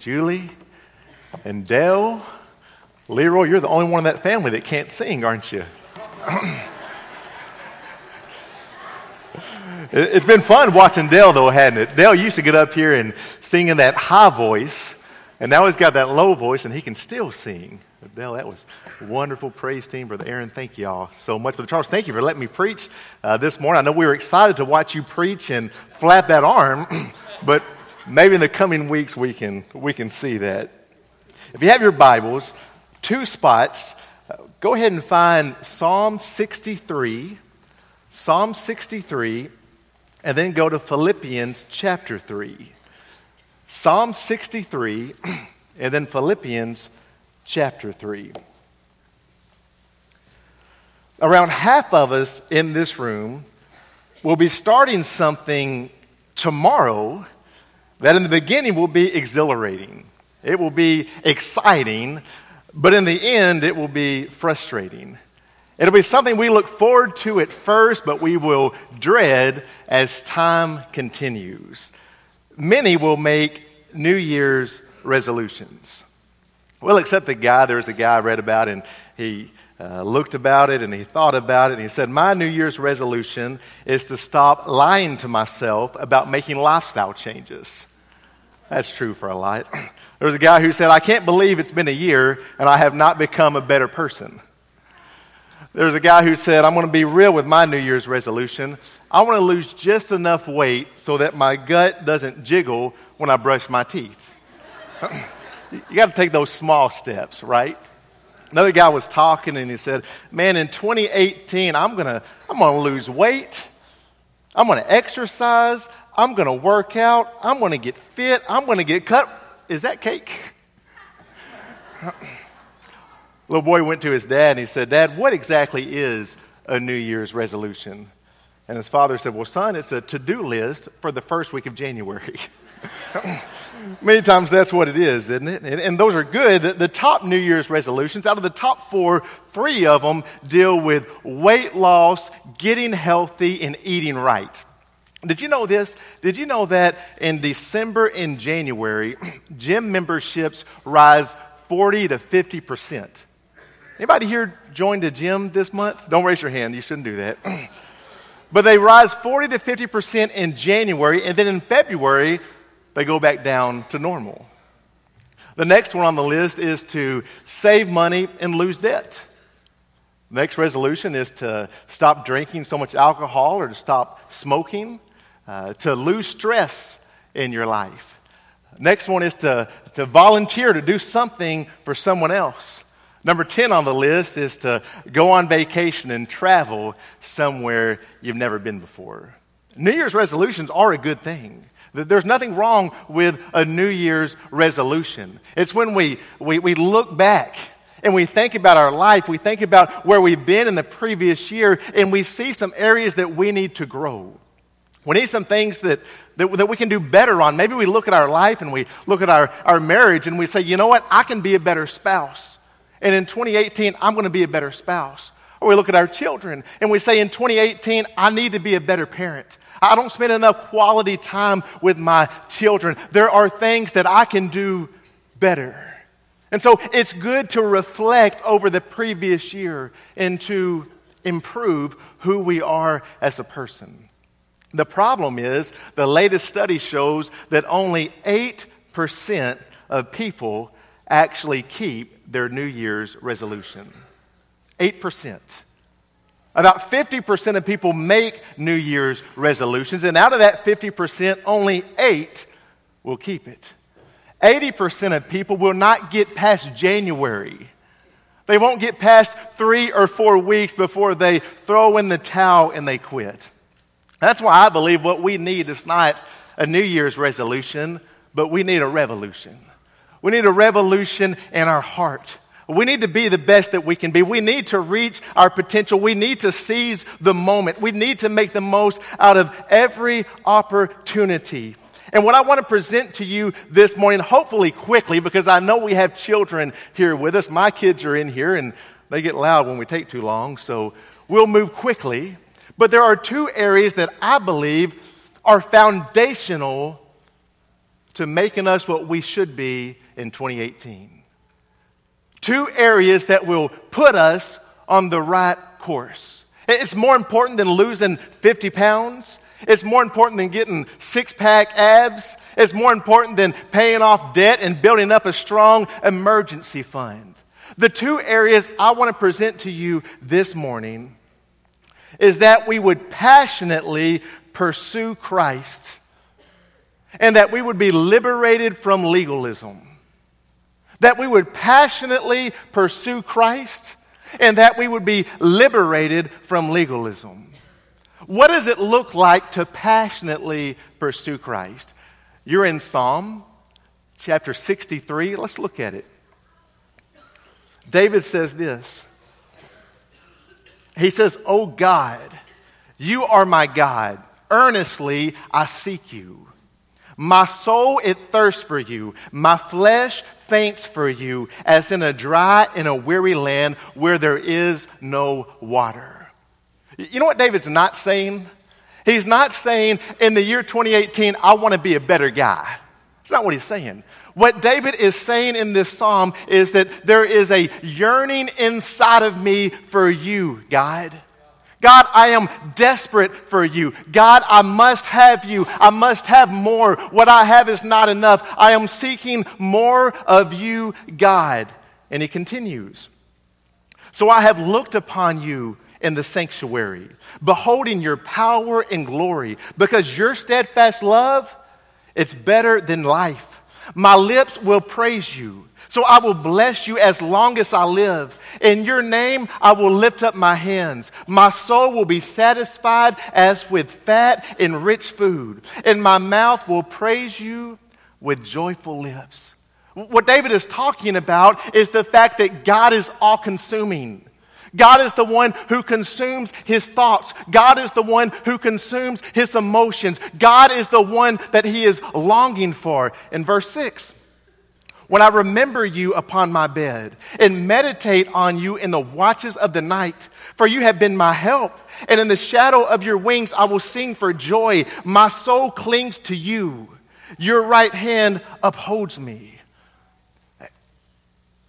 Julie and Dell. Leroy, you're the only one in that family that can't sing, aren't you? it's been fun watching Dell, though, hadn't it? Dell used to get up here and sing in that high voice, and now he's got that low voice, and he can still sing. Dell, that was wonderful praise team. Brother Aaron, thank you all so much. Brother Charles, thank you for letting me preach uh, this morning. I know we were excited to watch you preach and flap that arm, but maybe in the coming weeks we can, we can see that. If you have your Bibles, two spots, go ahead and find Psalm 63, Psalm 63, and then go to Philippians chapter 3. Psalm 63, and then Philippians chapter 3. Around half of us in this room will be starting something tomorrow that in the beginning will be exhilarating, it will be exciting, but in the end, it will be frustrating. It'll be something we look forward to at first, but we will dread as time continues. Many will make New Year's resolutions. Well, except the guy, there's a guy I read about, and he uh, looked about it and he thought about it, and he said, My New Year's resolution is to stop lying to myself about making lifestyle changes. That's true for a lot. There was a guy who said, I can't believe it's been a year and I have not become a better person. There was a guy who said, I'm going to be real with my New Year's resolution. I want to lose just enough weight so that my gut doesn't jiggle when I brush my teeth. you got to take those small steps, right? Another guy was talking and he said, Man, in 2018, I'm going to I'm going to lose weight. I'm going to exercise. I'm going to work out. I'm going to get fit. I'm going to get cut. Is that cake? Little boy went to his dad and he said, Dad, what exactly is a New Year's resolution? And his father said, Well, son, it's a to do list for the first week of January. Many times that's what it is, isn't it? And, and those are good. The, the, top New Year's resolutions, out of the top four, three of them deal with weight loss, getting healthy, and eating right. Did you know this? Did you know that in December and January, gym memberships rise 40 to 50 percent? Anybody here joined a gym this month? Don't raise your hand. You shouldn't do that. but they rise 40 to 50 percent in January, and then in February, they go back down to normal. The next one on the list is to save money and lose debt. Next resolution is to stop drinking so much alcohol or to stop smoking uh, to lose stress in your life. Next one is to, to volunteer to do something for someone else. Number 10 on the list is to go on vacation and travel somewhere you've never been before. New Year's resolutions are a good thing. There's nothing wrong with a New Year's resolution. It's when we, we, we look back and we think about our life, we think about where we've been in the previous year, and we see some areas that we need to grow. We need some things that, that, that, we can do better on. Maybe we look at our life and we look at our, our marriage and we say, you know what? I can be a better spouse. And in 2018, I'm going to be a better spouse. Or we look at our children and we say, in 2018, I need to be a better parent. I don't spend enough quality time with my children. There are things that I can do better. And so it's good to reflect over the previous year and to improve who we are as a person. The problem is, the latest study shows that only 8% of people actually keep their New Year's resolution. 8%. About 50% of people make New Year's resolutions, and out of that 50%, only 8 will keep it. 80% of people will not get past January. They won't get past three or four weeks before they throw in the towel and they quit. That's why I believe what we need is not a New Year's resolution, but we need a revolution. We need a revolution in our heart. We need to be the best that we can be. We need to reach our potential. We need to seize the moment. We need to make the most out of every opportunity. And what I want to present to you this morning, hopefully quickly, because I know we have children here with us. My kids are in here and they get loud when we take too long, so we'll move quickly. But there are two areas that I believe are foundational to making us what we should be in 2018. Two areas that will put us on the right course. It's more important than losing 50 pounds. It's more important than getting six pack abs. It's more important than paying off debt and building up a strong emergency fund. The two areas I want to present to you this morning is that we would passionately pursue Christ and that we would be liberated from legalism. That we would passionately pursue Christ and that we would be liberated from legalism. What does it look like to passionately pursue Christ? You're in Psalm chapter 63. Let's look at it. David says this He says, Oh God, you are my God. Earnestly I seek you. My soul, it thirsts for you. My flesh faints for you, as in a dry and a weary land where there is no water. You know what David's not saying? He's not saying, in the year 2018, I want to be a better guy. That's not what he's saying. What David is saying in this psalm is that there is a yearning inside of me for you, God. God, I am desperate for you. God, I must have you. I must have more. What I have is not enough. I am seeking more of you, God. And he continues. So I have looked upon you in the sanctuary, beholding your power and glory, because your steadfast love, it's better than life. My lips will praise you. So I will bless you as long as I live. In your name, I will lift up my hands. My soul will be satisfied as with fat and rich food, and my mouth will praise you with joyful lips. What David is talking about is the fact that God is all consuming. God is the one who consumes his thoughts. God is the one who consumes his emotions. God is the one that he is longing for. In verse 6, when I remember you upon my bed and meditate on you in the watches of the night, for you have been my help. And in the shadow of your wings, I will sing for joy. My soul clings to you. Your right hand upholds me.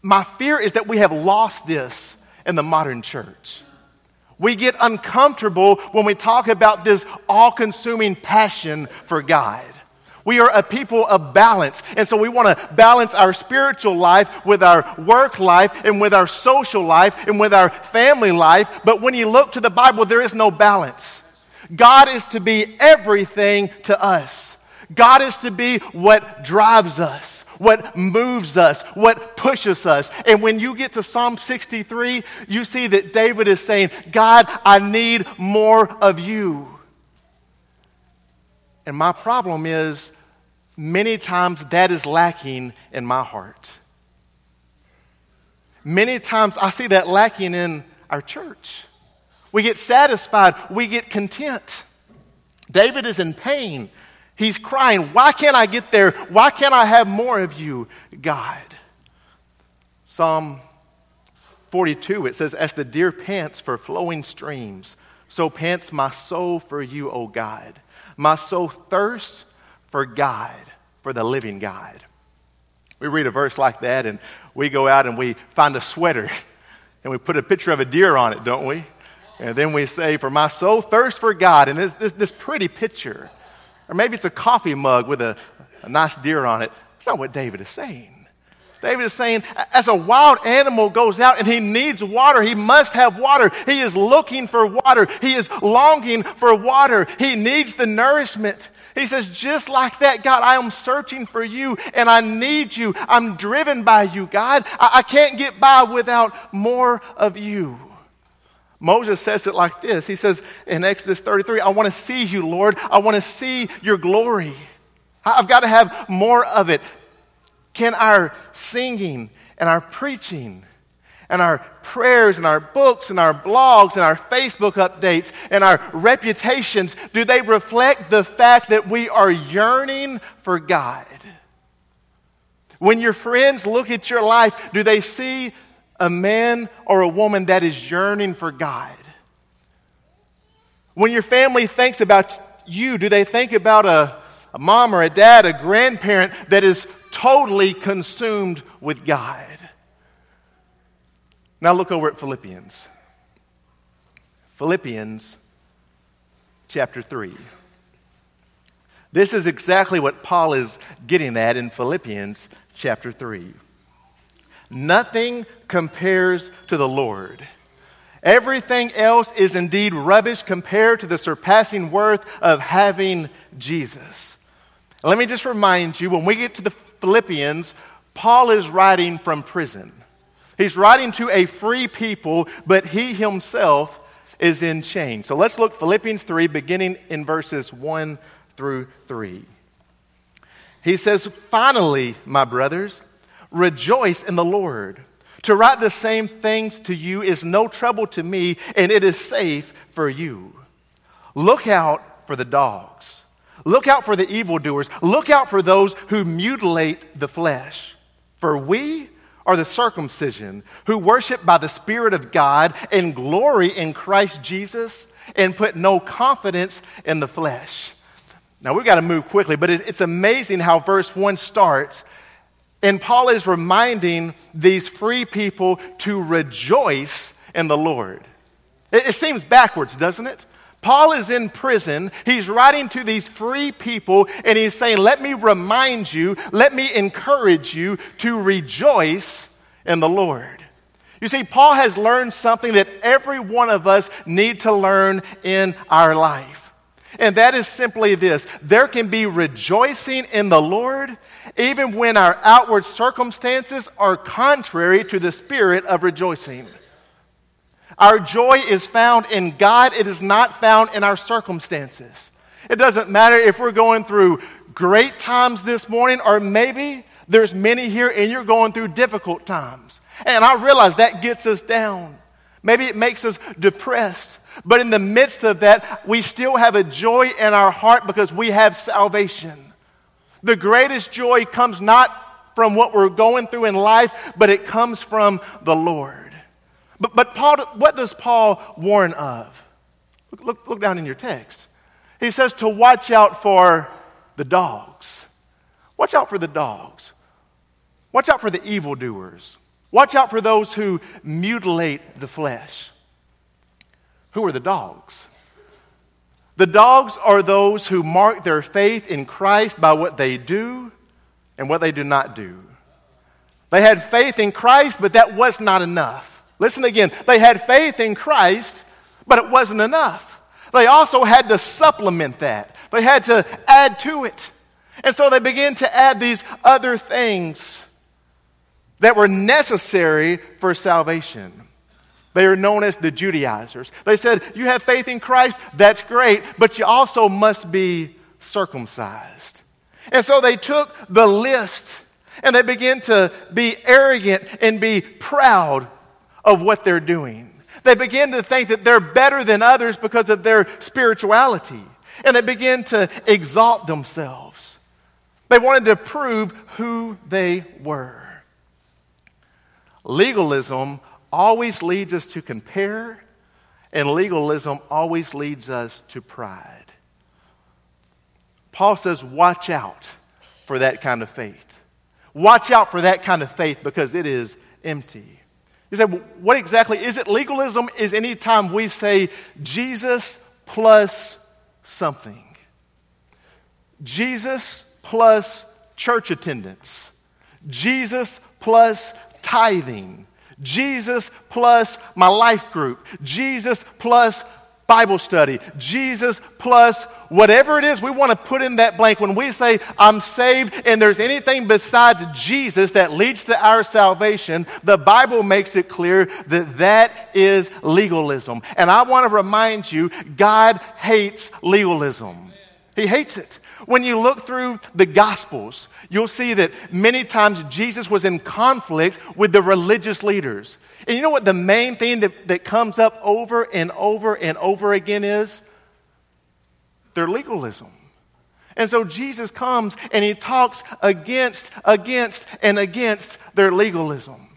My fear is that we have lost this in the modern church. We get uncomfortable when we talk about this all consuming passion for God. We are a people of balance. And so we want to balance our spiritual life with our work life and with our social life and with our family life. But when you look to the Bible, there is no balance. God is to be everything to us. God is to be what drives us, what moves us, what pushes us. And when you get to Psalm 63, you see that David is saying, God, I need more of you. And my problem is, many times that is lacking in my heart. Many times I see that lacking in our church. We get satisfied, we get content. David is in pain. He's crying, Why can't I get there? Why can't I have more of you, God? Psalm 42, it says, As the deer pants for flowing streams, so pants my soul for you, O God. My soul thirsts for God, for the living God. We read a verse like that and we go out and we find a sweater and we put a picture of a deer on it, don't we? And then we say, For my soul thirsts for God. And it's this, this pretty picture. Or maybe it's a coffee mug with a, a nice deer on it. That's not what David is saying. David is saying, as a wild animal goes out and he needs water, he must have water. He is looking for water. He is longing for water. He needs the nourishment. He says, just like that, God, I am searching for you and I need you. I'm driven by you, God. I, I can't get by without more of you. Moses says it like this. He says in Exodus 33, I want to see you, Lord. I want to see your glory. I've got to have more of it. Can our singing and our preaching and our prayers and our books and our blogs and our Facebook updates and our reputations, do they reflect the fact that we are yearning for God? When your friends look at your life, do they see a man or a woman that is yearning for God? When your family thinks about you, do they think about a, a mom or a dad, a grandparent that is totally consumed with God. Now look over at Philippians. Philippians chapter 3. This is exactly what Paul is getting at in Philippians chapter 3. Nothing compares to the Lord. Everything else is indeed rubbish compared to the surpassing worth of having Jesus. Let me just remind you when we get to the Philippians, Paul is writing from prison. He's writing to a free people, but he himself is in chains. So let's look Philippians 3 beginning in verses 1 through 3. He says, "Finally, my brothers, rejoice in the Lord." To write the same things to you is no trouble to me, and it is safe for you. Look out for the dogs. Look out for the evildoers. Look out for those who mutilate the flesh. For we are the circumcision who worship by the Spirit of God and glory in Christ Jesus and put no confidence in the flesh. Now we've got to move quickly, but it's amazing how verse 1 starts and Paul is reminding these free people to rejoice in the Lord. It, it, seems backwards, doesn't it? Paul is in prison. He's writing to these free people and he's saying, Let me remind you, let me encourage you to rejoice in the Lord. You see, Paul has learned something that every one of us need to learn in our life. And that is simply this there can be rejoicing in the Lord even when our outward circumstances are contrary to the spirit of rejoicing. Our joy is found in God, it is not found in our circumstances. It doesn't matter if we're going through great times this morning, or maybe there's many here and you're going through difficult times. And I realize that gets us down. Maybe it makes us depressed. But in the midst of that, we still have a joy in our heart because we have salvation. The greatest joy comes not from what we're going through in life, but it comes from the Lord. But, but Paul, what does Paul warn of? Look, look, look down in your text. He says to watch out for the dogs. Watch out for the dogs. Watch out for the evildoers. Watch out for those who mutilate the flesh. Who are the dogs? The dogs are those who mark their faith in Christ by what they do and what they do not do. They had faith in Christ, but that was not enough. Listen again. They had faith in Christ, but it wasn't enough. They also had to supplement that, they had to add to it. And so they began to add these other things that were necessary for salvation. They are known as the Judaizers. They said, You have faith in Christ, that's great, but you also must be circumcised. And so they took the list and they began to be arrogant and be proud of what they're doing. They begin to think that they're better than others because of their spirituality. And they begin to exalt themselves. They wanted to prove who they were. Legalism always leads us to compare, and legalism always leads us to pride. Paul says, Watch out for that kind of faith. Watch out for that kind of faith because it is empty. You say, what exactly is it? Legalism is any time we say Jesus plus something. Jesus plus church attendance. Jesus plus tithing. Jesus plus my life group. Jesus plus Bible study. Jesus plus whatever it is we want to put in that blank. When we say, I'm saved, and there's anything besides Jesus that leads to our salvation, the Bible makes it clear that that is legalism. And I want to remind you, God hates legalism. He hates it. When you look through the Gospels, you'll see that many times Jesus was in conflict with the religious leaders. And you know what the main thing that, that comes up over and over and over again is? Their legalism. And so Jesus comes and he talks against, against, and against their legalism.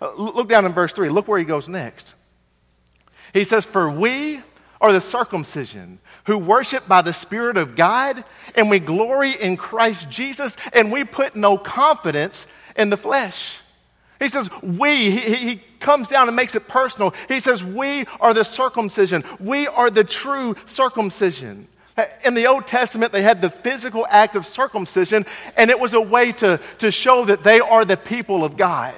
Uh, look down in verse 3. Look where he goes next. He says, For we are the circumcision who worship by the Spirit of God, and we glory in Christ Jesus, and we put no confidence in the flesh. He says, We, he, he, comes down and makes it personal. He says, We are the circumcision. We are the true circumcision. In the Old Testament, they had the physical act of circumcision, and it was a way to, to show that they are the people of God.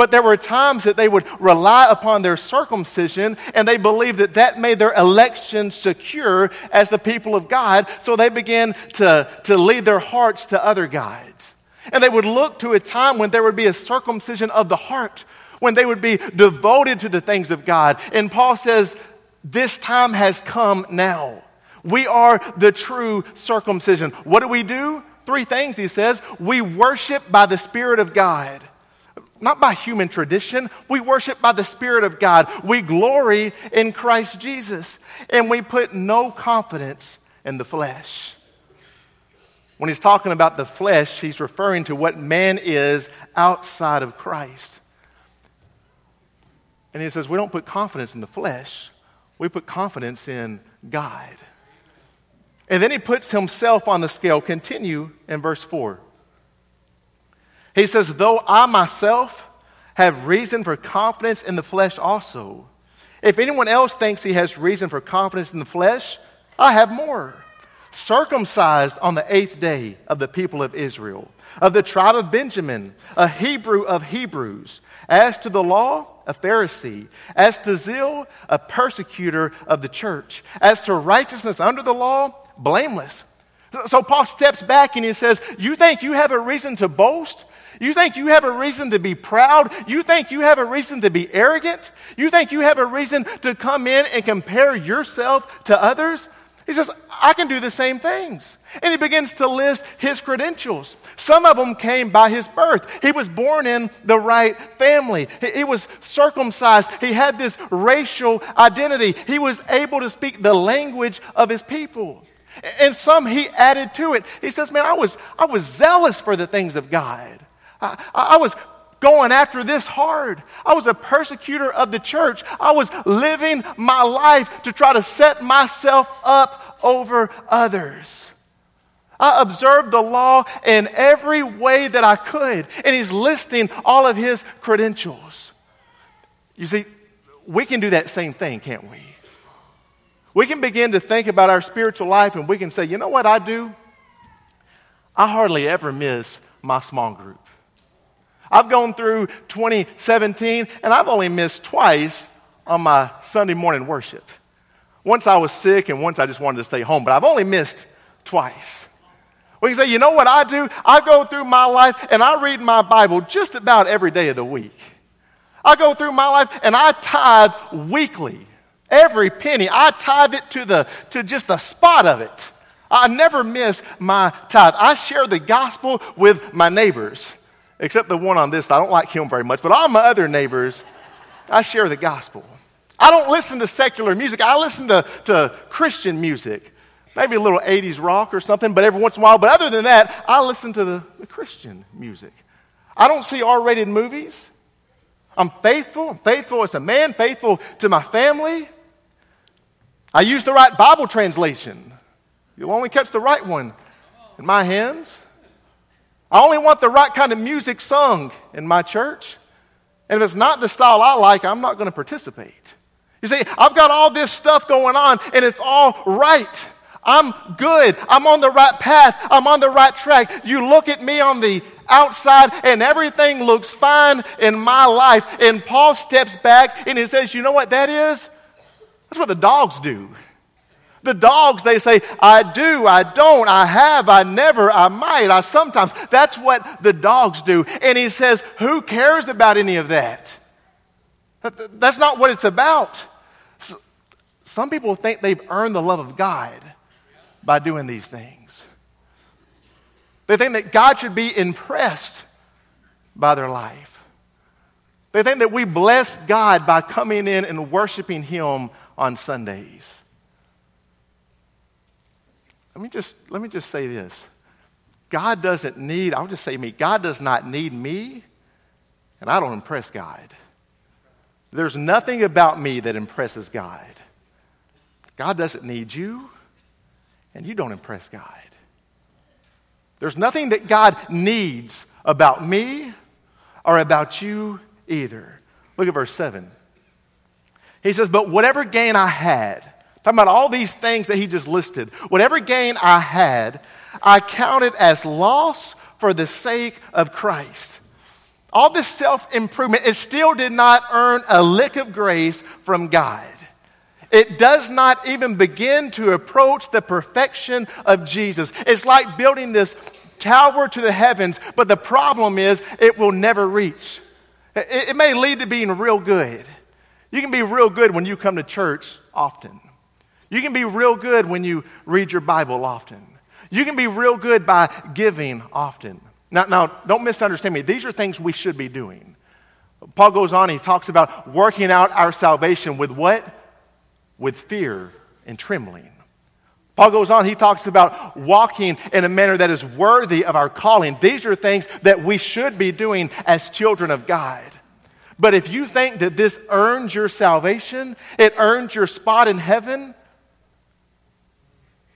But there were times that they would rely upon their circumcision, and they believed that that made their election secure as the people of God, so they began to, to lead their hearts to other gods. And they would look to a time when there would be a circumcision of the heart, when they would be devoted to the things of God. And Paul says, This time has come now. We are the true circumcision. What do we do? Three things, he says. We worship by the Spirit of God. Not by human tradition. We worship by the Spirit of God. We glory in Christ Jesus. And we put no confidence in the flesh. When he's talking about the flesh, he's referring to what man is outside of Christ. And he says, We don't put confidence in the flesh, we put confidence in God. And then he puts himself on the scale. Continue in verse 4. He says, Though I myself have reason for confidence in the flesh also, if anyone else thinks he has reason for confidence in the flesh, I have more. Circumcised on the eighth day of the people of Israel, of the tribe of Benjamin, a Hebrew of Hebrews. As to the law, a Pharisee. As to zeal, a persecutor of the church. As to righteousness under the law, blameless. So Paul steps back and he says, You think you have a reason to boast? You think you have a reason to be proud? You think you have a reason to be arrogant? You think you have a reason to come in and compare yourself to others? He says, I can do the same things. And he begins to list his credentials. Some of them came by his birth. He was born in the right family. He was circumcised. He had this racial identity. He was able to speak the language of his people. And some he added to it. He says, Man, I was, I was zealous for the things of God. I, I was going after this hard. I was a persecutor of the church. I was living my life to try to set myself up over others. I observed the law in every way that I could. And he's listing all of his credentials. You see, we can do that same thing, can't we? We can begin to think about our spiritual life and we can say, you know what I do? I hardly ever miss my small group. I've gone through 2017 and I've only missed twice on my Sunday morning worship. Once I was sick and once I just wanted to stay home, but I've only missed twice. We can say, you know what I do? I go through my life and I read my Bible just about every day of the week. I go through my life and I tithe weekly. Every penny. I tithe it to, the, to just the spot of it. I never miss my tithe. I share the gospel with my neighbors, except the one on this. I don't like him very much, but all my other neighbors, I share the gospel. I don't listen to secular music. I listen to, to Christian music. Maybe a little 80s rock or something, but every once in a while. But other than that, I listen to the, the Christian music. I don't see R rated movies. I'm faithful. I'm faithful as a man, faithful to my family. I use the right Bible translation. You'll only catch the right one in my hands. I only want the right kind of music sung in my church. And if it's not the style I like, I'm not going to participate. You see, I've got all this stuff going on and it's all right. I'm good. I'm on the right path. I'm on the right track. You look at me on the outside and everything looks fine in my life. And Paul steps back and he says, You know what that is? That's what the dogs do. The dogs, they say, I do, I don't, I have, I never, I might, I sometimes. That's what the dogs do. And he says, Who cares about any of that? That's not what it's about. Some people think they've earned the love of God by doing these things. They think that God should be impressed by their life. They think that we bless God by coming in and worshiping Him on Sundays. Let me just, let me just say this. God doesn't need, I'll just say me, God does not need me, and I don't impress God. There's nothing about me that impresses God. God doesn't need you, and you don't impress God. There's nothing that God needs about me or about you either. Look at verse 7. He says, But whatever gain I had, talking about all these things that he just listed, whatever gain I had, I counted as loss for the sake of Christ. All this self improvement, it still did not earn a lick of grace from God. It does not even begin to approach the perfection of Jesus. It's like building this tower to the heavens, but the problem is it will never reach. It, it, may lead to being real good. You can be real good when you come to church often. You can be real good when you read your Bible often. You can be real good by giving often. Now, now, don't misunderstand me. These are things we should be doing. Paul goes on, he talks about working out our salvation with what? With fear and trembling. Paul goes on, he talks about walking in a manner that is worthy of our calling. These are things that we should be doing as children of God. But if you think that this earns your salvation, it earns your spot in heaven,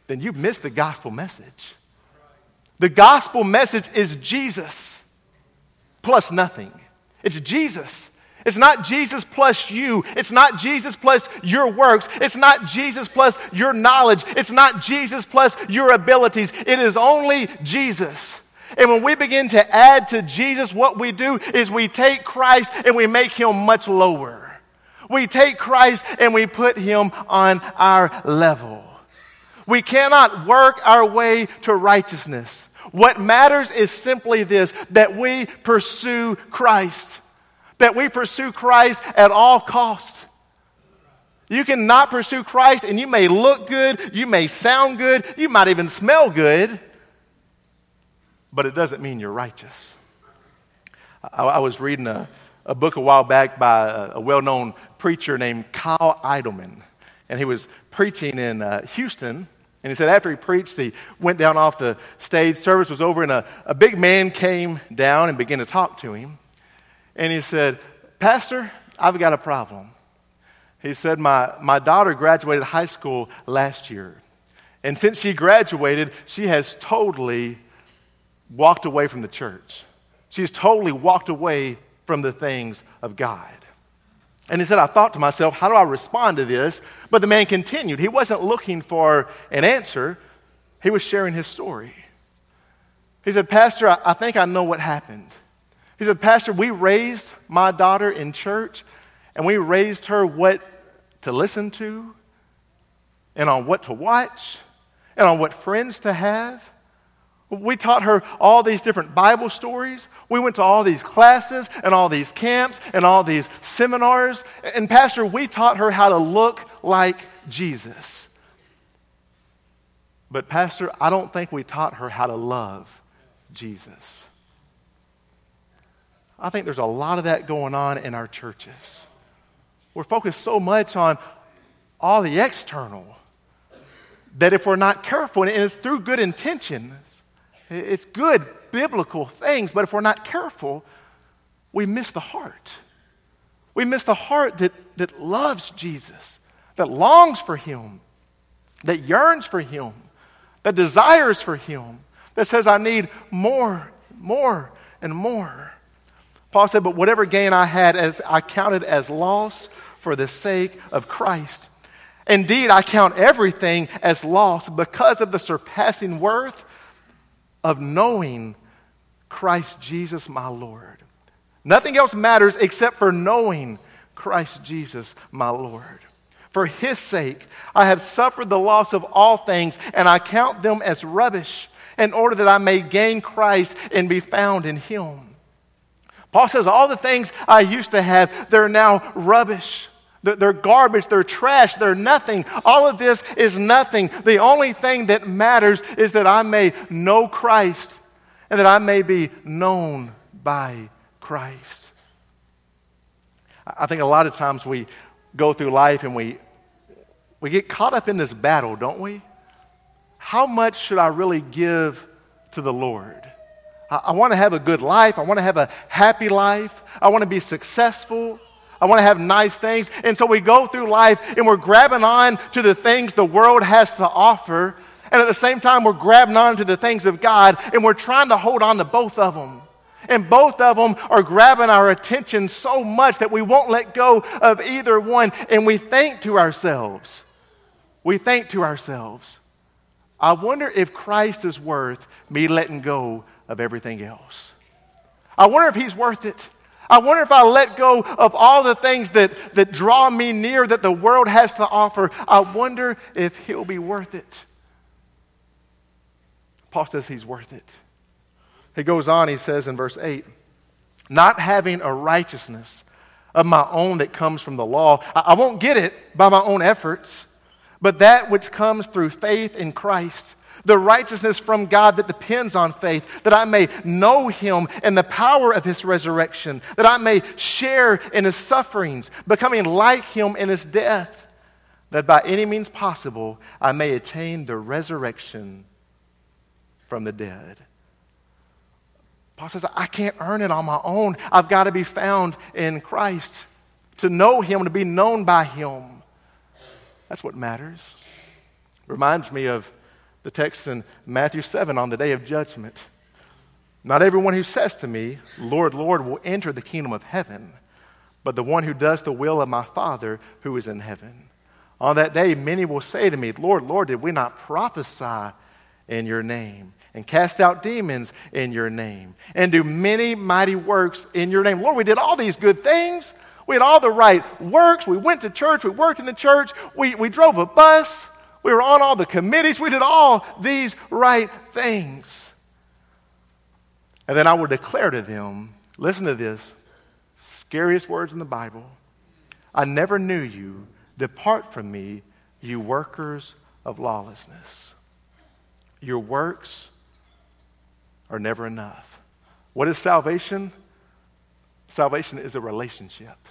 then you've missed the gospel message. The gospel message is Jesus plus nothing. It's Jesus. It's not Jesus plus you. It's not Jesus plus your works. It's not Jesus plus your knowledge. It's not Jesus plus your abilities. It is only Jesus. And when we begin to add to Jesus, what we do is we take Christ and we make him much lower. We take Christ and we put him on our level. We cannot work our way to righteousness. What matters is simply this that we pursue Christ. That we pursue Christ at all costs. You cannot pursue Christ and you may look good, you may sound good, you might even smell good, but it doesn't mean you're righteous. I, I was reading a, a book a while back by a, a well known preacher named Kyle Idleman, and he was preaching in uh, Houston and he said after he preached, he went down off the stage. Service was over, and a, a big man came down and began to talk to him. And he said, Pastor, I've got a problem. He said, My, my daughter graduated high school last year. And since she graduated, she has totally walked away from the church. She's totally walked away from the things of God. And he said, I thought to myself, how do I respond to this? But the man continued. He wasn't looking for an answer, he was sharing his story. He said, Pastor, I, I think I know what happened. He said, Pastor, we raised my daughter in church, and we raised her what to listen to, and on what to watch, and on what friends to have. We taught her all these different Bible stories. We went to all these classes and all these camps and all these seminars. And, Pastor, we taught her how to look like Jesus. But, Pastor, I don't think we taught her how to love Jesus. I think there's a lot of that going on in our churches. We're focused so much on all the external that if we're not careful, and it's through good intention, it's good biblical things, but if we're not careful, we miss the heart. We miss the heart that, that loves Jesus, that longs for Him, that yearns for Him, that desires for Him, that says, I need more, more, and more. Paul said, But whatever gain I had, as I counted as loss for the sake of Christ. Indeed, I count everything as loss because of the surpassing worth of knowing Christ Jesus my Lord. Nothing else matters except for knowing Christ Jesus my Lord. For his sake, I have suffered the loss of all things, and I count them as rubbish in order that I may gain Christ and be found in him. Paul says, All the things I used to have, they're now rubbish. They're garbage, they're trash, they're nothing. All of this is nothing. The only thing that matters is that I may know Christ and that I may be known by Christ. I think a lot of times we go through life and we, we get caught up in this battle, don't we? How much should I really give to the Lord? I, I want to have a good life. I want to have a happy life. I want to be successful. I want to have nice things. And so we go through life and we're grabbing on to the things the world has to offer. And at the same time, we're grabbing on to the things of God and we're trying to hold on to both of them. And both of them are grabbing our attention so much that we won't let go of either one. And we think to ourselves, we think to ourselves, I wonder if Christ is worth me letting go of everything else. I wonder if he's worth it. I wonder if I let go of all the things that, that draw me near that the world has to offer. I wonder if he'll be worth it. Paul says he's worth it. He goes on, he says in verse 8, not having a righteousness of my own that comes from the law. I, I won't get it by my own efforts, but that which comes through faith in Christ the righteousness from God that depends on faith, that I may know him and the power of his resurrection, that I may share in his sufferings, becoming like him in his death, that by any means possible I may attain the resurrection from the dead. Paul says, I can't earn it on my own. I've got to be found in Christ. To know Him, to be known by Him. That's what matters. Reminds me of the text in Matthew 7 on the day of judgment. Not everyone who says to me, Lord, Lord, will enter the kingdom of heaven, but the one who does the will of my Father who is in heaven. On that day, many will say to me, Lord, Lord, did we not prophesy in your name? and cast out demons in your name and do many mighty works in your name. Lord, we did all these good things. We had all the right works. We went to church. We worked in the church. We, we drove a bus. We were on all the committees. We did all these right things. And then I would declare to them listen to this scariest words in the Bible I never knew you. Depart from me, you workers of lawlessness. Your works are never enough. What is salvation? Salvation is a relationship.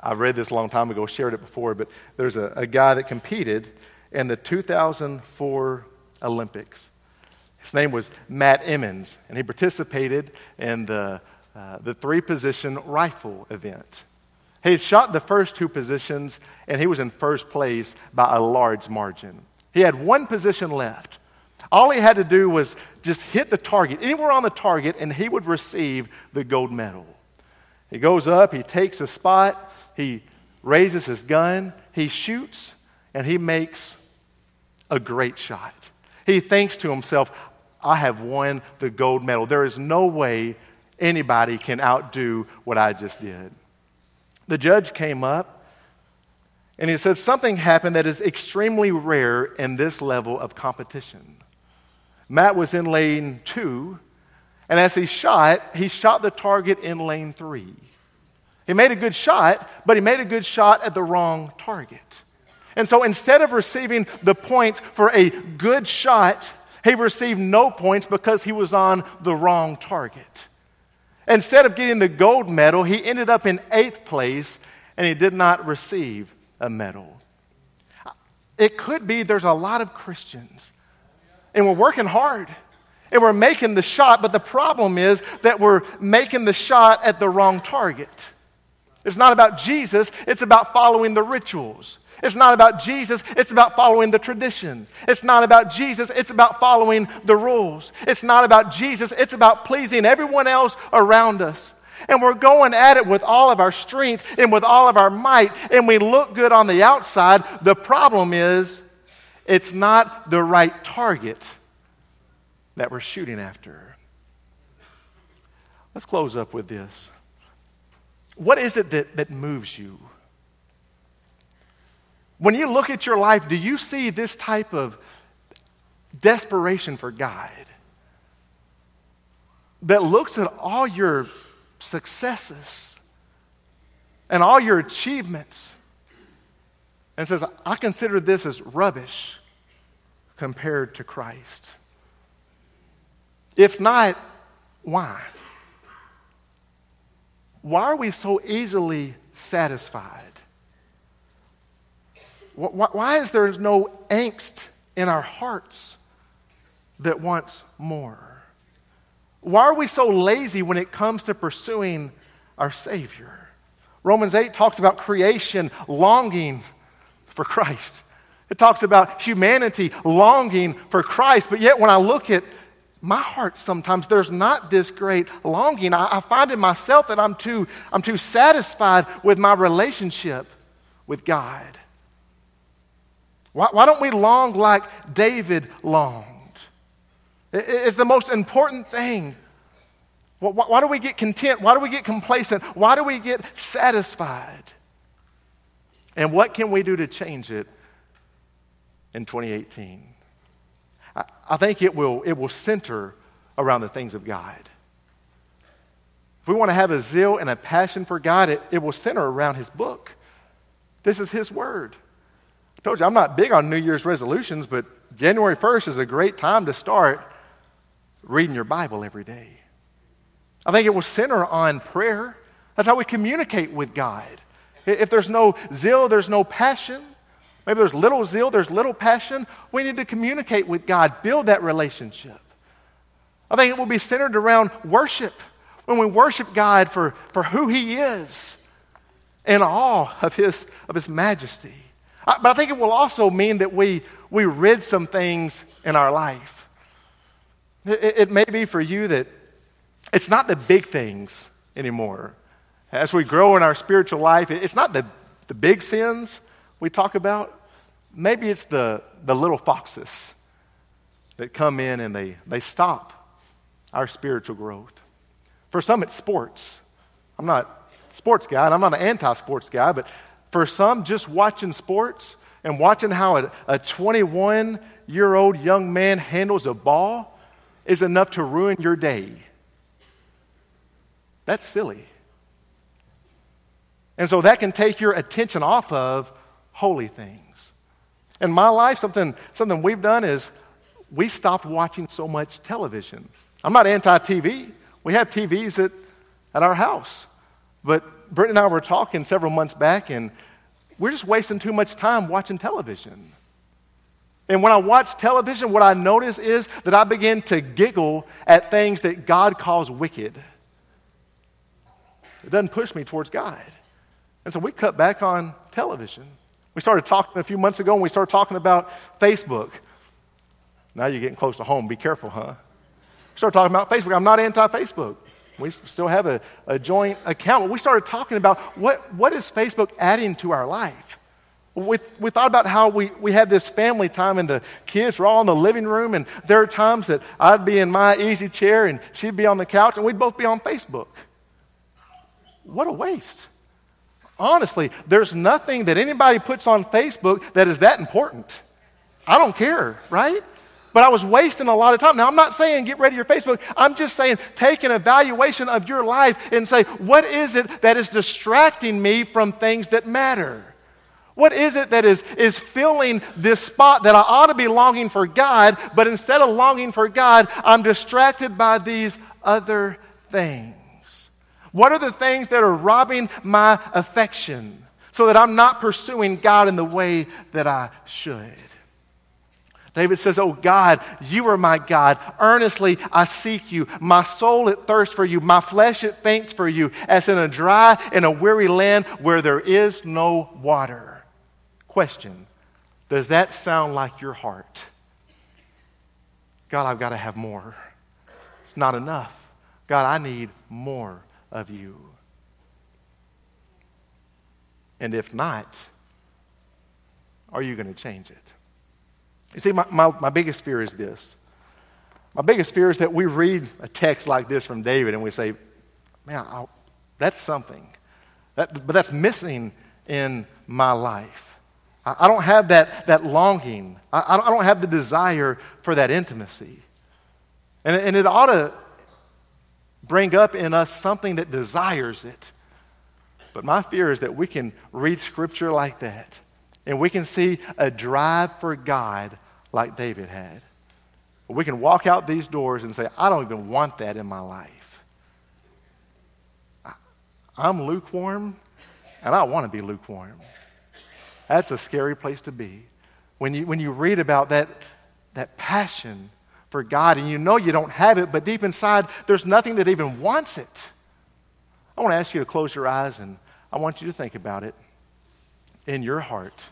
I, read this a long time ago, shared it before, but there's a, a guy that competed in the 2004 Olympics. His name was Matt Emmons, and he participated in the, uh, the three position rifle event. He had shot the first two positions, and he was in first place by a large margin. He had one position left. All he had to do was just hit the target, anywhere on the target, and he would receive the gold medal. He goes up, he takes a spot, he raises his gun, he shoots, and he makes a great shot. He thinks to himself, I have won the gold medal. There is no way anybody can outdo what I just did. The judge came up and he said, Something happened that is extremely rare in this level of competition. Matt was in lane two, and as he shot, he shot the target in lane three. He made a good shot, but he made a good shot at the wrong target. And so instead of receiving the points for a good shot, he received no points because he was on the wrong target. Instead of getting the gold medal, he ended up in eighth place and he did not receive a medal. It could be there's a lot of Christians and we're working hard and we're making the shot, but the problem is that we're making the shot at the wrong target. It's not about Jesus, it's about following the rituals. It's not about Jesus, it's about following the tradition. It's not about Jesus, it's about following the rules. It's not about Jesus, it's about pleasing everyone else around us. And we're going at it with all of our strength and with all of our might, and we look good on the outside. The problem is, it's not the right target that we're shooting after. Let's close up with this. What is it that, that moves you? When you look at your life, do you see this type of desperation for God that looks at all your successes and all your achievements and says, I consider this as rubbish compared to Christ? If not, why? Why are we so easily satisfied? Why is there no angst in our hearts that wants more? Why are we so lazy when it comes to pursuing our Savior. Romans 8 talks about creation longing for Christ. It talks about humanity longing for Christ. But yet, when I look at my heart sometimes there's not this great longing. I, I, find in myself that I'm too, I'm too satisfied with my relationship with God. Why, why don't we long like David longed? It, it's the most important thing. Why, why do we get content? Why do we get complacent? Why do we get satisfied? And what can we do to change it in 2018? I think it will, it will center around the things of God. If we want to have a zeal and a passion for God, it, it will center around His book. This is His Word. I told you, I'm not big on New Year's resolutions, but January 1st is a great time to start reading your Bible every day. I think it will center on prayer. That's how we communicate with God. If there's no zeal, there's no passion. Maybe there's little zeal, there's little passion. We need to communicate with God, build that relationship. I think it will be centered around worship. When we worship God for, for who He is in awe of His, of his majesty. I, but I think it will also mean that we, we rid some things in our life. It, it may be for you that it's not the big things anymore. As we grow in our spiritual life, it's not the, the big sins we talk about, maybe it's the, the little foxes that come in and they, they stop our spiritual growth. For some, it's sports. I'm not sports guy, and I'm not an anti sports guy, but for some, just watching sports and watching how a 21 year old young man handles a ball is enough to ruin your day. That's silly. And so that can take your attention off of holy things. In my life, something, something we've done is we stopped watching so much television. I'm not anti TV. We have TVs at, at our house. But Brittany and I were talking several months back, and we're just wasting too much time watching television. And when I watch television, what I notice is that I begin to giggle at things that God calls wicked. It doesn't push me towards God. And so we cut back on television. We started talking a few months ago and we started talking about Facebook. Now you're getting close to home. Be careful, huh? We started talking about Facebook. I'm not anti Facebook. We still have a, a joint account. We started talking about what, what is Facebook adding to our life? We, we thought about how we, we had this family time and the kids were all in the living room, and there are times that I'd be in my easy chair and she'd be on the couch, and we'd both be on Facebook. What a waste. Honestly, there's nothing that anybody puts on Facebook that is that important. I don't care, right? But I was wasting a lot of time. Now, I'm not saying get rid of your Facebook. I'm just saying take an evaluation of your life and say, what is it that is distracting me from things that matter? What is it that is, is filling this spot that I ought to be longing for God, but instead of longing for God, I'm distracted by these other things? What are the things that are robbing my affection so that I'm not pursuing God in the way that I should? David says, Oh God, you are my God. Earnestly I seek you. My soul it thirsts for you. My flesh it faints for you, as in a dry and a weary land where there is no water. Question Does that sound like your heart? God, I've got to have more. It's not enough. God, I need more of you? And if not, are you going to change it? You see, my, my, my biggest fear is this. My biggest fear is that we read a text like this from David and we say, man, I'll, that's something. That, but that's missing in my life. I, I don't have that, that longing. I, I don't have the desire for that intimacy. And, and it ought to bring up in us something that desires it. But my fear is that we can read scripture like that and we can see a drive for God like David had. We can walk out these doors and say, I don't even want that in my life. I'm lukewarm and I want to be lukewarm. That's a scary place to be. When you, when you read about that, that passion for God and you know you don't have it, but deep inside, there's nothing that even wants it. I want to ask you to close your eyes and I want you to think about it in your heart.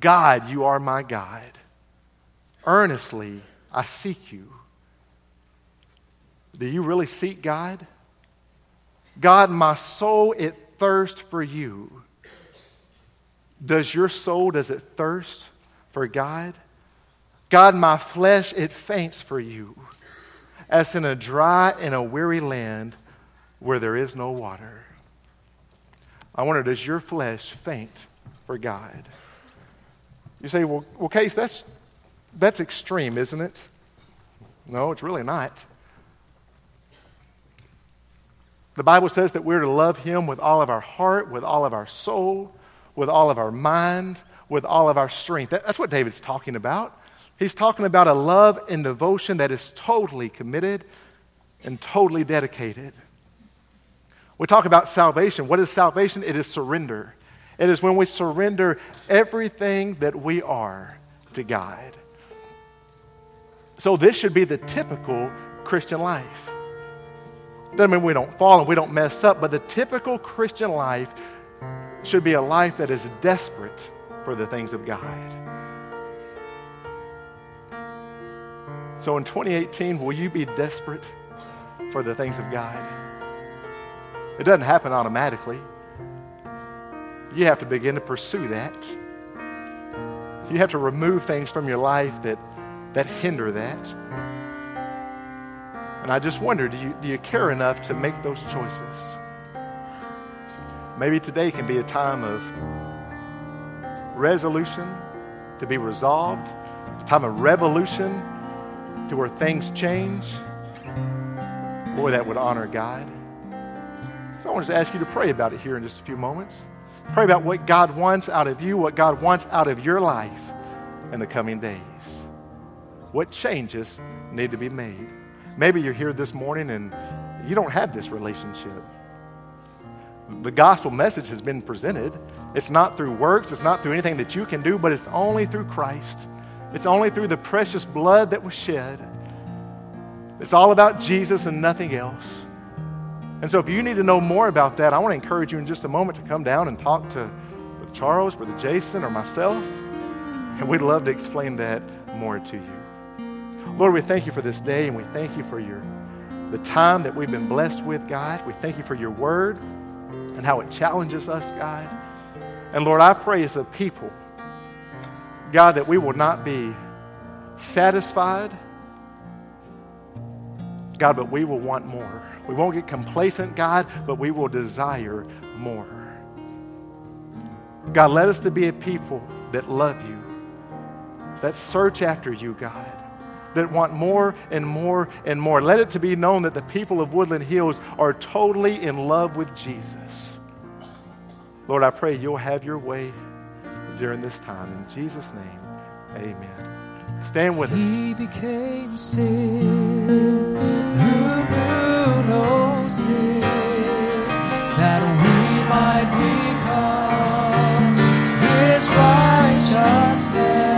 God, you are my God. Earnestly, I seek you. Do you really seek God? God, my soul, it thirsts for you. Does your soul, does it thirst for God? God, my flesh, it faints for you, as in a dry and a weary land where there is no water. I wonder, does your flesh faint for God? You say, well, well Case, that's, that's extreme, isn't it? No, it's really not. The Bible says that we're to love Him with all of our heart, with all of our soul, with all of our mind, with all of our strength. That's what David's talking about. He's talking about a love and devotion that is totally committed and totally dedicated. We talk about salvation. What is salvation? It is surrender. It is when we surrender everything that we are to God. So, this should be the typical Christian life. Doesn't mean we don't fall and we don't mess up, but the typical Christian life should be a life that is desperate for the things of God. So in 2018, will you be desperate for the things of God? It doesn't happen automatically. You have to begin to pursue that. You have to remove things from your life that, that hinder that. And I just wonder do you, do you care enough to make those choices? Maybe today can be a time of resolution to be resolved, a time of revolution to where things change. Boy, that would honor God. So I want to ask you to pray about it here in just a few moments. Pray about what God wants out of you, what God wants out of your life in the coming days. What changes need to be made? Maybe you're here this morning and you don't have this relationship. The gospel message has been presented. It's not through works, it's not through anything that you can do, but it's only through Christ. It's only through the precious blood that was shed. It's all about Jesus and nothing else. And so, if you need to know more about that, I want to encourage you in just a moment to come down and talk to with Charles, Brother Jason, or myself, and we'd love to explain that more to you. Lord, we thank you for this day, and we thank you for your the time that we've been blessed with, God. We thank you for your word and how it challenges us, God. And Lord, I pray as a people, God, that we will not be satisfied, God, but we will want more. We won't get complacent, God, but we will desire more. God, let us to be a people that love you, that search after you, God, that want more and more and more. Let it to be known that the people of Woodland Hills are totally in love with Jesus. Lord, I pray you'll have your way during this time. In Jesus' name, amen. Stand with us. He became sin, who knew no sin, that we might become his righteousness.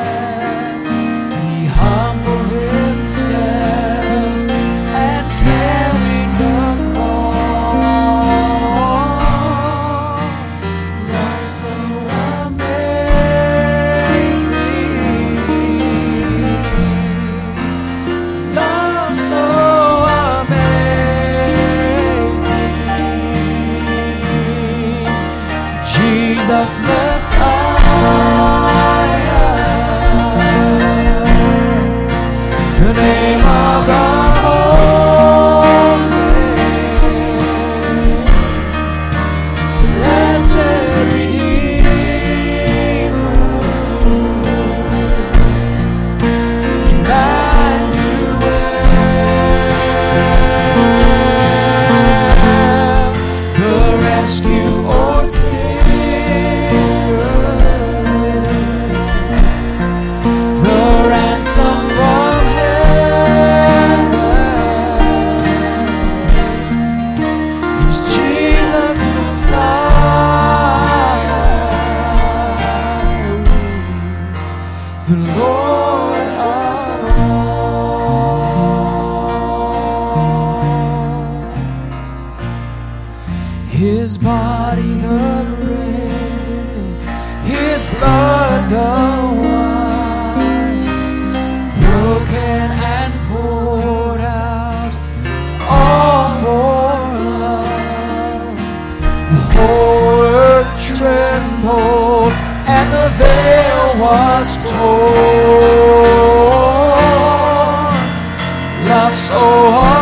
Was torn. Love so amazing.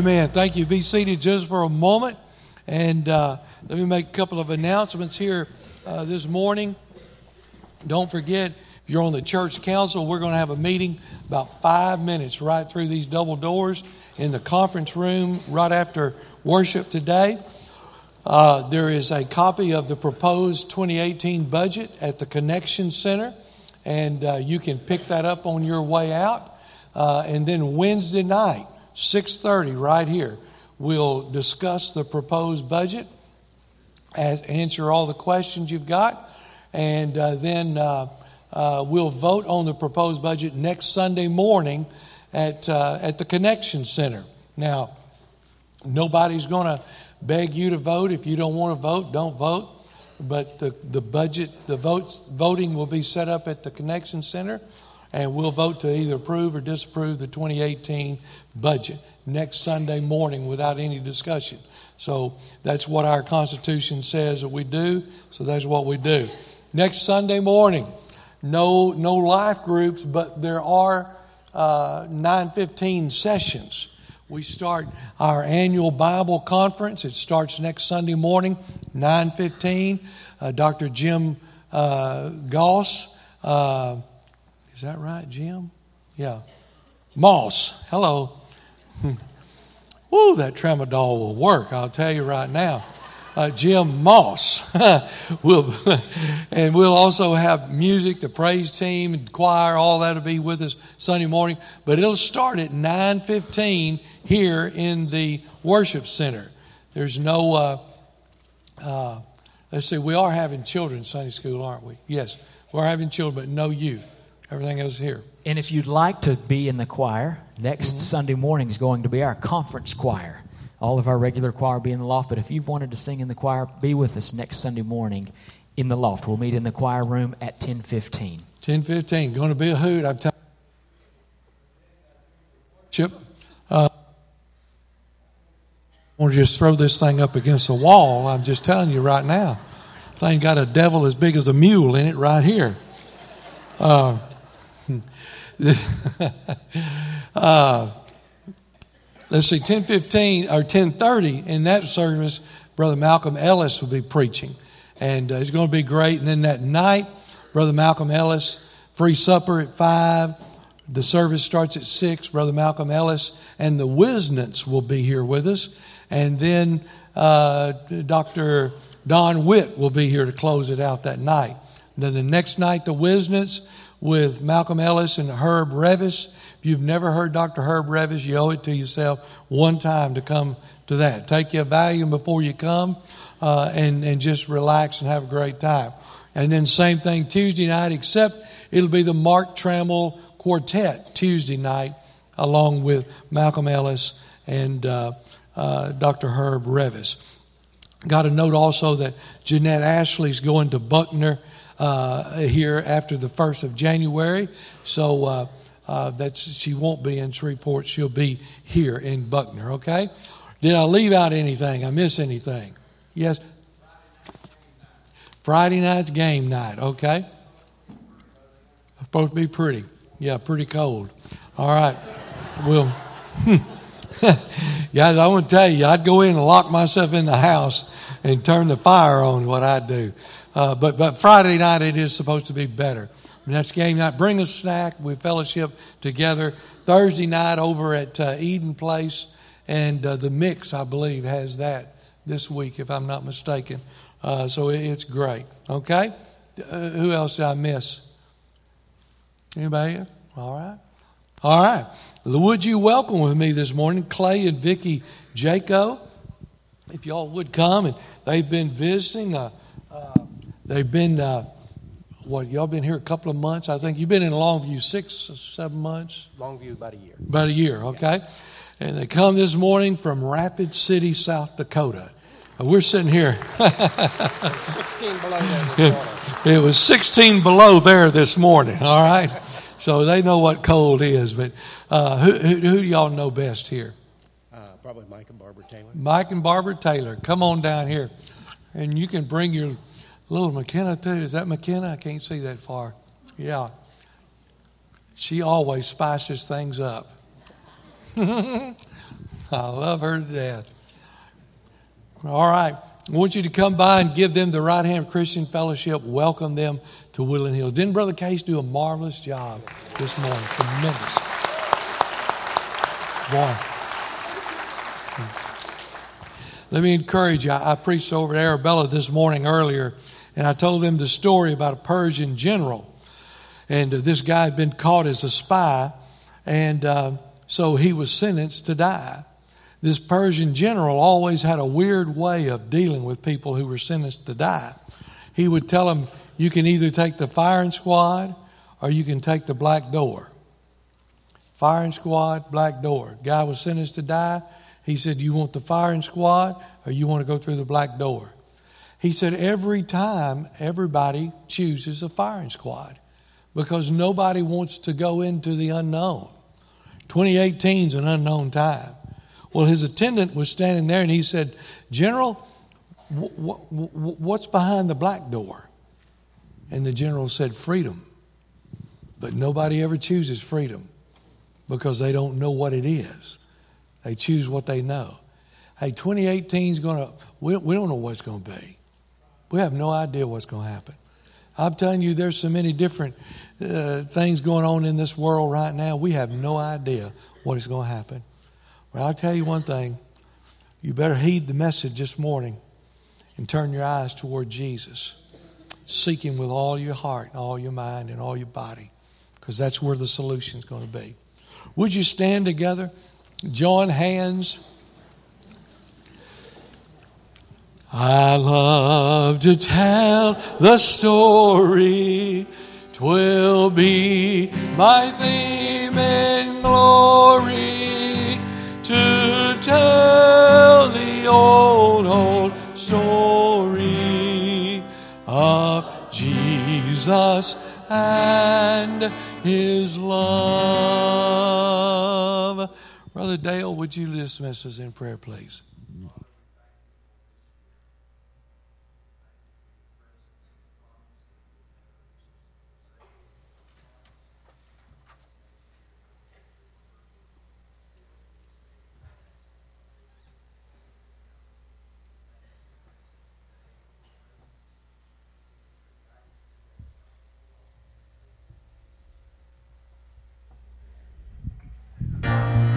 Amen. Thank you. Be seated just for a moment. And uh, let me make a couple of announcements here uh, this morning. Don't forget, if you're on the church council, we're going to have a meeting about five minutes right through these double doors in the conference room right after worship today. Uh, there is a copy of the proposed 2018 budget at the Connection Center, and uh, you can pick that up on your way out. Uh, and then Wednesday night, 6:30, right here, we'll discuss the proposed budget, as, answer all the questions you've got, and uh, then uh, uh, we'll vote on the proposed budget next Sunday morning at uh, at the Connection Center. Now, nobody's going to beg you to vote. If you don't want to vote, don't vote. But the, the budget, the votes, voting will be set up at the Connection Center, and we'll vote to either approve or disapprove the 2018 budget next Sunday morning without any discussion. So that's what our Constitution says that we do. So that's what we do. Next Sunday morning, no no life groups, but there are uh, 9:15 sessions. We start our annual Bible conference. It starts next Sunday morning, 9:15. Uh, Dr. Jim uh, Goss, uh, is that right, Jim? Yeah, Moss. Hello. Woo, that tramadol will work. I'll tell you right now. Uh, Jim Moss. we'll, and we'll also have music, the praise team, and choir, all that'll be with us Sunday morning. But it'll start at 9.15 here in the worship center. There's no, uh, uh, let's see, we are having children Sunday school, aren't we? Yes, we're having children, but no youth. Everything else here. And if you'd like to be in the choir, next Sunday morning is going to be our conference choir. All of our regular choir will be in the loft, but if you've wanted to sing in the choir, be with us next Sunday morning in the loft. We'll meet in the choir room at 10:15. 10:15, going to be a hoot. I'm telling Chip, uh, I want to just throw this thing up against the wall. I'm just telling you right now. Thing got a devil as big as a mule in it right here. Uh, uh, let's see, 1015 or 1030 in that service, Brother Malcolm Ellis will be preaching. And uh, it's going to be great. And then that night, Brother Malcolm Ellis, free supper at 5. The service starts at 6. Brother Malcolm Ellis and the Whisnants will be here with us. And then uh, Dr. Don Witt will be here to close it out that night. then the next night, the Whisnants with Malcolm Ellis and Herb Reavis. If you've never heard Dr. Herb Reavis, you owe it to yourself one time to come to that. Take your Valium before you come uh, and, and just relax and have a great time. And then same thing Tuesday night, except it'll be the Mark Trammell Quartet Tuesday night along with Malcolm Ellis and uh, uh, Dr. Herb Reavis. Got a note also that Jeanette Ashley's going to Buckner uh, here after the 1st of January. So uh, uh, she won't be in Shreveport. She'll be here in Buckner, okay? Did I leave out anything? I miss anything? Yes? Friday night's game night, okay? Supposed to be pretty. Yeah, pretty cold. All right. Well, guys, I want to tell you, I'd go in and lock myself in the house and turn the fire on, what I'd do. Uh, but, but Friday night, it is supposed to be better. And that's game night. Bring a snack. We fellowship together. Thursday night over at uh, Eden Place. And uh, the mix, I believe, has that this week, if I'm not mistaken. Uh, so it, it's great. Okay? Uh, who else did I miss? Anybody? All right. All right. Would you welcome with me this morning Clay and Vicky Jaco? If y'all would come, and they've been visiting. Uh, they've been uh, what? Y'all been here a couple of months. I think you've been in Longview six or seven months. Longview about a year. About a year. Okay. And they come this morning from Rapid City, South Dakota. We're sitting here. 16 below there this morning. It was 16 below there this morning, all right? So they know what cold is. But uh, who, who, who do y'all know best here? Uh, probably Mike and Barbara Taylor. Mike and Barbara Taylor. Come on down here. And you can bring your little McKenna too. Is that McKenna? I can't see that far. Yeah. She always spices things up. I love her to death. All right. I want you to come by and give them the right hand Christian fellowship. Welcome them to Woodland Hills. Didn't Brother Case do a marvelous job this morning? Tremendous. Boy. Let me encourage you. I, I preached over at Arabella this morning earlier, and I told them the story about a Persian general. And uh, this guy had been caught as a spy, and uh, so he was sentenced to die. This Persian general always had a weird way of dealing with people who were sentenced to die. He would tell them, You can either take the firing squad or you can take the black door. Firing squad, black door. Guy was sentenced to die. He said, You want the firing squad or you want to go through the black door? He said, Every time, everybody chooses a firing squad because nobody wants to go into the unknown. 2018 is an unknown time. Well, his attendant was standing there and he said, General, what's behind the black door? And the general said, Freedom. But nobody ever chooses freedom because they don't know what it is. They choose what they know. Hey, 2018 is going to, we, we don't know what's going to be. We have no idea what's going to happen. I'm telling you, there's so many different uh, things going on in this world right now. We have no idea what is going to happen. Well, I'll tell you one thing. You better heed the message this morning and turn your eyes toward Jesus. Seek Him with all your heart, and all your mind, and all your body, because that's where the solution is going to be. Would you stand together, join hands? I love to tell the story. Twill be my theme in glory to tell the old, old story of Jesus and his love. Brother Dale, would you dismiss us in prayer, please? Bye.